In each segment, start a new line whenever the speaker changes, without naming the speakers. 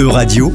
Euradio,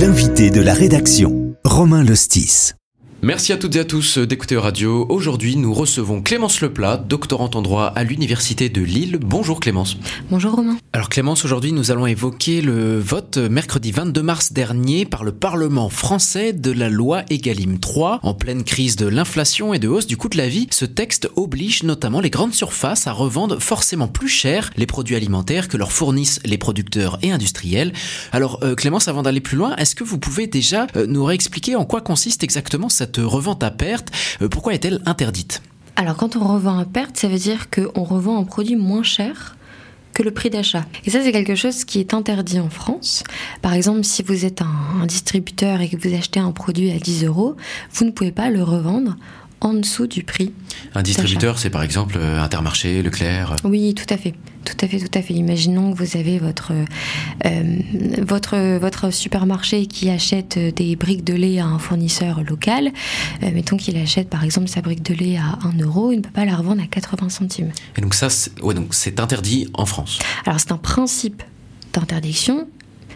l'invité de la rédaction, Romain Lostis.
Merci à toutes et à tous d'écouter Radio. Aujourd'hui, nous recevons Clémence Leplat, doctorante en droit à l'Université de Lille. Bonjour Clémence.
Bonjour Romain.
Alors Clémence, aujourd'hui, nous allons évoquer le vote mercredi 22 mars dernier par le Parlement français de la loi Egalim 3. En pleine crise de l'inflation et de hausse du coût de la vie, ce texte oblige notamment les grandes surfaces à revendre forcément plus cher les produits alimentaires que leur fournissent les producteurs et industriels. Alors euh, Clémence, avant d'aller plus loin, est-ce que vous pouvez déjà euh, nous réexpliquer en quoi consiste exactement cette revente à perte, euh, pourquoi est-elle interdite?
Alors quand on revend à perte, ça veut dire qu'on revend un produit moins cher que le prix d'achat. Et ça, c'est quelque chose qui est interdit en France. Par exemple, si vous êtes un, distributeur et que vous achetez un produit à 10 euros, vous ne pouvez pas le revendre en dessous du prix.
Un distributeur, c'est par exemple euh, Intermarché, Leclerc
Oui, tout à fait. Tout à fait, tout à fait. Imaginons que vous avez votre, euh, votre, votre supermarché qui achète des briques de lait à un fournisseur local. Euh, mettons qu'il achète par exemple sa brique de lait à 1 euro, il ne peut pas la revendre à 80 centimes.
Et donc ça, ouais, donc c'est interdit en France.
Alors c'est un principe d'interdiction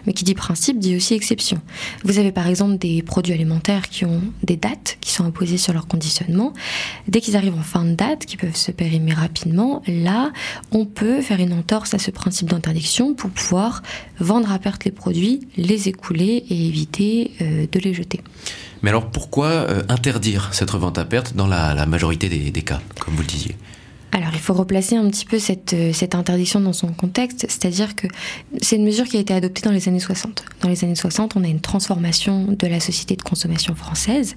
mais qui dit principe dit aussi exception. Vous avez par exemple des produits alimentaires qui ont des dates qui sont imposées sur leur conditionnement. Dès qu'ils arrivent en fin de date, qui peuvent se périmer rapidement, là, on peut faire une entorse à ce principe d'interdiction pour pouvoir vendre à perte les produits, les écouler et éviter euh, de les jeter.
Mais alors pourquoi euh, interdire cette revente à perte dans la, majorité des cas, comme vous le disiez?
Alors, il faut replacer un petit peu cette, euh, cette interdiction dans son contexte, c'est-à-dire que c'est une mesure qui a été adoptée dans les années 60. Dans les années 60, on a une transformation de la société de consommation française.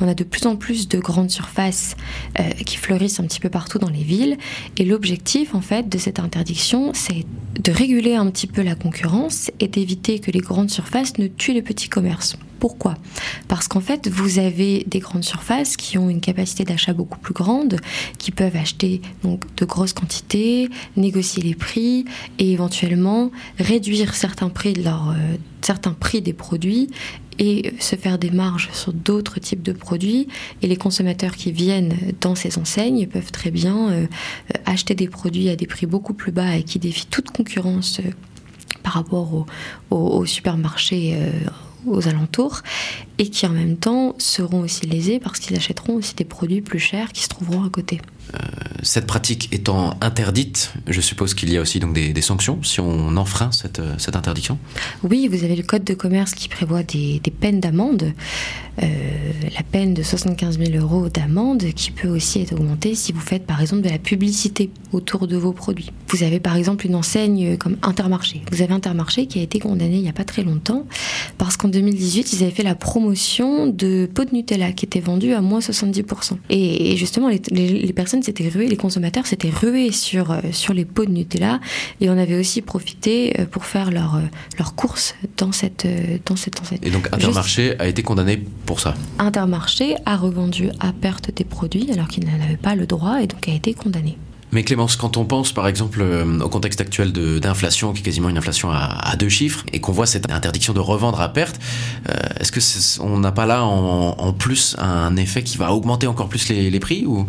On a de plus en plus de grandes surfaces euh, qui fleurissent un petit peu partout dans les villes. Et l'objectif, en fait, de cette interdiction, c'est de réguler un petit peu la concurrence et d'éviter que les grandes surfaces ne tuent les petits commerces. Pourquoi? Parce qu'en fait, vous avez des grandes surfaces qui ont une capacité d'achat beaucoup plus grande, qui peuvent acheter de grosses quantités, négocier les prix et éventuellement réduire euh, certains prix des produits et se faire des marges sur d'autres types de produits. Et les consommateurs qui viennent dans ces enseignes peuvent très bien euh, acheter des produits à des prix beaucoup plus bas et qui défient toute concurrence euh, par rapport aux supermarchés aux alentours et qui en même temps seront aussi lésés parce qu'ils achèteront aussi des produits plus chers qui se trouveront à côté.
Euh, cette pratique étant interdite, je suppose qu'il y a aussi donc des, sanctions si on enfreint cette, euh, cette, interdiction
Oui, vous avez le code de commerce qui prévoit des, peines d'amende. Euh, la peine de 75 000 euros d'amende qui peut aussi être augmentée si vous faites par exemple de la publicité autour de vos produits. Vous avez par exemple une enseigne comme Intermarché. Vous avez Intermarché qui a été condamné il n'y a pas très longtemps parce qu'en 2018, ils avaient fait la promotion de pots de Nutella qui étaient vendus à moins 70%. Et, justement, les, les personnes s'étaient rués, les consommateurs s'étaient rués sur, euh, sur les pots de Nutella et on avait aussi profité euh, pour faire leurs euh, leur courses dans cette, dans cette enseigne.
Et donc Intermarché a été condamné pour ça
Intermarché a revendu à perte des produits alors qu'il n'en avait pas le droit et donc a été condamné.
Mais Clémence, quand on pense par exemple au contexte actuel d'inflation, qui est quasiment une inflation à, deux chiffres, et qu'on voit cette interdiction de revendre à perte, est-ce que on n'a pas là en, plus un effet qui va augmenter encore plus les, les prix ou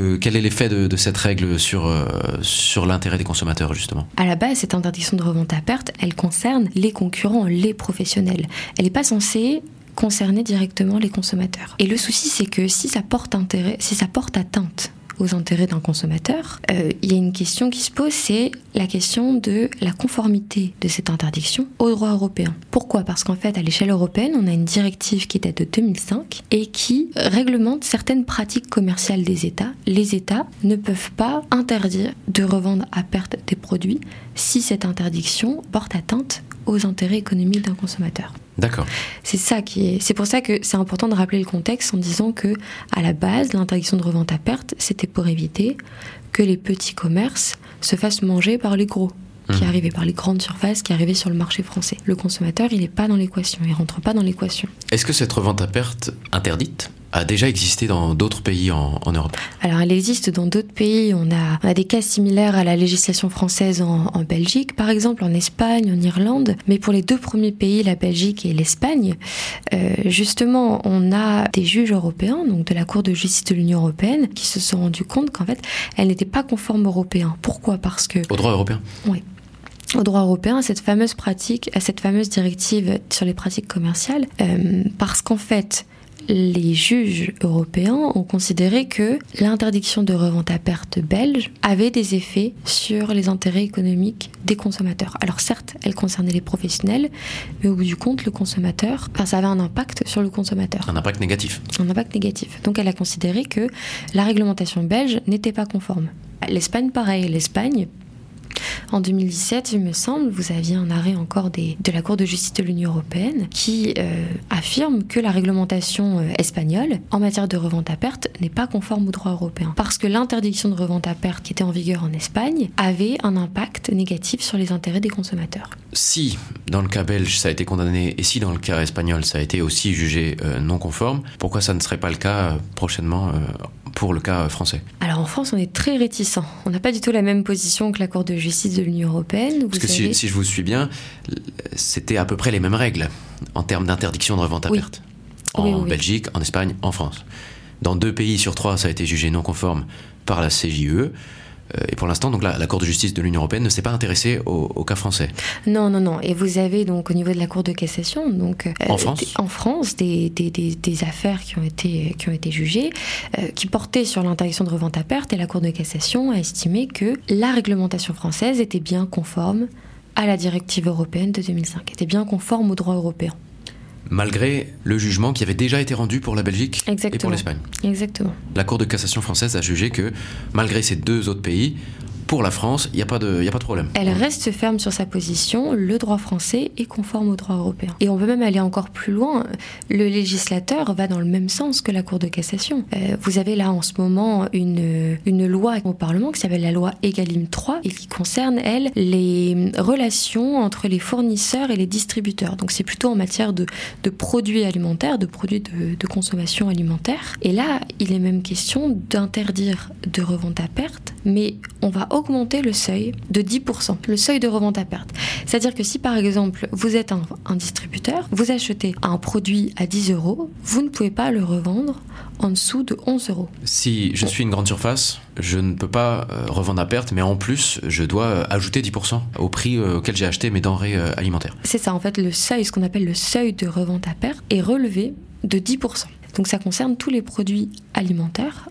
quel est l'effet de, cette règle sur, euh, sur l'intérêt des consommateurs, justement?
À la base, cette interdiction de revente à perte, elle concerne les concurrents, les professionnels. Elle n'est pas censée concerner directement les consommateurs. Et le souci, c'est que si porte si ça porte atteinte aux intérêts d'un consommateur, euh, il y a une question qui se pose, c'est la question de la conformité de cette interdiction au droit européen. Pourquoi? Parce qu'en fait, à l'échelle européenne, on a une directive qui date de 2005 et qui réglemente certaines pratiques commerciales des États. Les États ne peuvent pas interdire de revendre à perte des produits si cette interdiction porte atteinte aux intérêts économiques d'un consommateur.
D'accord.
C'est ça qui est. C'est pour ça que c'est important de rappeler le contexte en disant que à la base, l'interdiction de revente à perte, c'était pour éviter que les petits commerces se fassent manger par les gros qui mmh. arrivaient par les grandes surfaces qui arrivaient sur le marché français. Le consommateur, il n'est pas dans l'équation, il rentre pas dans l'équation.
Est-ce que cette revente à perte interdite a déjà existé dans d'autres pays en, Europe
Alors elle existe dans d'autres pays. On a, des cas similaires à la législation française en, Belgique, par exemple, en Espagne, en Irlande. Mais pour les deux premiers pays, la Belgique et l'Espagne, euh, justement, on a des juges européens, donc de la Cour de justice de l'Union européenne, qui se sont rendus compte qu'en fait, elle n'était pas conforme européen. Pourquoi? Parce que...
Au droit européen
Oui. au droit européen à cette fameuse pratique, à cette fameuse directive sur les pratiques commerciales, euh, parce qu'en fait, les juges européens ont considéré que l'interdiction de revente à perte belge avait des effets sur les intérêts économiques des consommateurs. Alors certes, elle concernait les professionnels, mais au bout du compte, le consommateur, enfin, ça avait un impact sur le consommateur.
Un impact négatif.
Un impact négatif. Donc elle a considéré que la réglementation belge n'était pas conforme. L'Espagne, pareil. L'Espagne, en 2017, il me semble, vous aviez un arrêt encore de la Cour de justice de l'Union européenne qui euh, affirme que la réglementation euh, espagnole en matière de revente à perte n'est pas conforme au droit européen. Parce que l'interdiction de revente à perte qui était en vigueur en Espagne avait un impact négatif sur les intérêts des consommateurs.
Si dans le cas belge ça a été condamné et si dans le cas espagnol ça a été aussi jugé euh, non conforme, pourquoi ça ne serait pas le cas prochainement pour le cas français
Alors en France, on est très réticent. On n'a pas du tout la même position que la Cour de justice de l'Union européenne.
Parce que si, je vous suis bien, c'était à peu près les mêmes règles en termes d'interdiction de revente à perte. En Belgique, en Espagne, en France. Dans deux pays sur trois, ça a été jugé non conforme par la CJE. Euh, et pour l'instant, donc la, Cour de justice de l'Union européenne ne s'est pas intéressée au, cas français.
Non, non, non. Et vous avez donc au niveau de la Cour de cassation, donc
euh, en France,
des, en France, des, des, des, affaires qui ont été qui ont été jugées, euh, qui portaient sur l'interdiction de revente à perte, et la Cour de cassation a estimé que la réglementation française était bien conforme à la directive européenne de 2005, était bien conforme au droit européen
malgré le jugement qui avait déjà été rendu pour la Belgique et pour l'Espagne.
Exactement.
La Cour de cassation française a jugé que, malgré ces deux autres pays, pour la France, il n'y a, pas de, problème.
Elle reste ferme sur sa position. Le droit français est conforme au droit européen. Et on peut même aller encore plus loin. Le législateur va dans le même sens que la Cour de cassation. Euh, vous avez là en ce moment une, une loi au Parlement qui s'appelle la loi Egalim 3 et qui concerne, elle, les relations entre les fournisseurs et les distributeurs. Donc c'est plutôt en matière de, de, produits alimentaires, de produits de, de consommation alimentaire. Et là, il est même question d'interdire de revente à perte, mais on va augmenter le seuil de 10%, le seuil de revente à perte. C'est-à-dire que si par exemple vous êtes un, distributeur, vous achetez un produit à 10 euros, vous ne pouvez pas le revendre en dessous de 11 euros.
Si je suis une grande surface, je ne peux pas euh, revendre à perte, mais en plus, je dois euh, ajouter 10% au prix euh, auquel j'ai acheté mes denrées alimentaires.
C'est ça, en fait, le seuil, ce qu'on appelle le seuil de revente à perte, est relevé de 10%. Donc ça concerne tous les produits alimentaires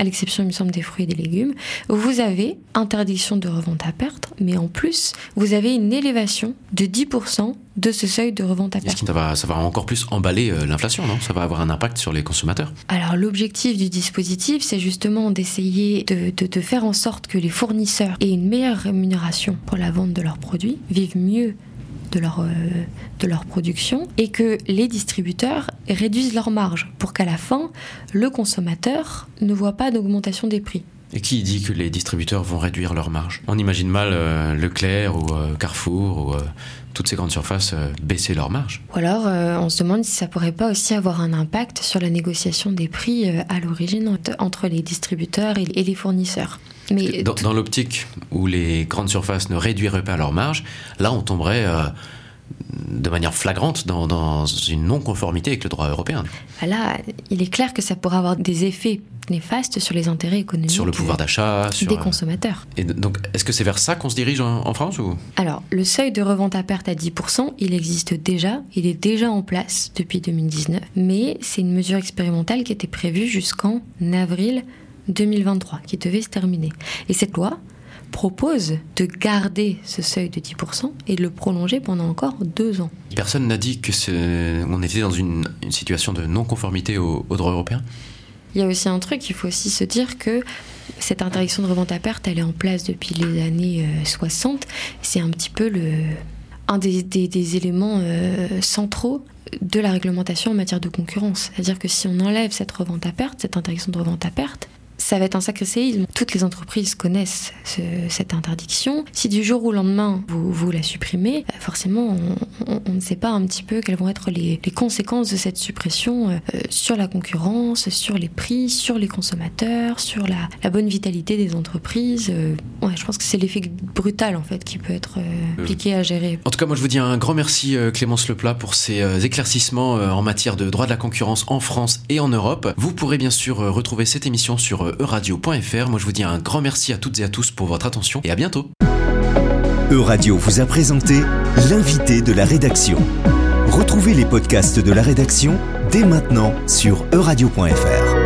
à l'exception, il me semble, des fruits et des légumes, vous avez interdiction de revente à perte, mais en plus, vous avez une élévation de 10% de ce seuil de revente à perte.
Ça va, ça va encore plus emballer euh, l'inflation, non? Ça va avoir un impact sur les consommateurs?
Alors l'objectif du dispositif, c'est justement d'essayer de, de, faire en sorte que les fournisseurs aient une meilleure rémunération pour la vente de leurs produits, vivent mieux de leur, euh, de leur production et que les distributeurs réduisent leurs marges pour qu'à la fin, le consommateur ne voit pas d'augmentation des prix.
Et qui dit que les distributeurs vont réduire leurs marges? On imagine mal euh, Leclerc ou euh, Carrefour ou toutes ces grandes surfaces baisser leurs marges.
Ou alors on se demande si ça pourrait pas aussi avoir un impact sur la négociation des prix à l'origine entre les distributeurs et les fournisseurs.
Mais dans, l'optique où les grandes surfaces ne réduiraient pas leurs marges, là on tomberait euh, de manière flagrante dans, une non-conformité avec le droit européen.
Ah, là, il est clair que ça pourrait avoir des effets néfastes sur les intérêts économiques
sur le pouvoir d'achat
des euh, consommateurs.
Et donc, est-ce que c'est vers ça qu'on se dirige en, France ou?
Alors, le seuil de revente à perte à 10%, il existe déjà, il est déjà en place depuis 2019, mais c'est une mesure expérimentale qui était prévue jusqu'en avril 2023 qui devait se terminer. Et cette loi propose de garder ce seuil de 10% et de le prolonger pendant encore deux ans.
Personne n'a dit que on était dans une, situation de non-conformité au, droit européen?
Il y a aussi un truc, il faut aussi se dire que cette interdiction de revente à perte, elle est en place depuis les années 60. Euh, C'est un petit peu le, un des, des, éléments euh, centraux de la réglementation en matière de concurrence. C'est-à-dire que si on enlève cette revente à perte, cette interdiction de revente à perte, ça va être un sacré séisme. Toutes les entreprises connaissent cette interdiction. Si du jour au lendemain, vous, vous la supprimez, euh, forcément, on, ne sait pas un petit peu quelles vont être les, conséquences de cette suppression euh, sur la concurrence, sur les prix, sur les consommateurs, sur la, bonne vitalité des entreprises. Euh, ouais, je pense que c'est l'effet brutal, en fait, qui peut être appliqué à gérer.
En tout cas, moi, je vous dis un grand merci, Clémence Leplat, pour ces éclaircissements en matière de droit de la concurrence en France et en Europe. Vous pourrez bien sûr retrouver cette émission sur euradio.fr. Moi, je vous dis un grand merci à toutes et à tous pour votre attention et à bientôt.
Euradio vous a présenté l'invité de la rédaction. Retrouvez les podcasts de la rédaction dès maintenant sur euradio.fr.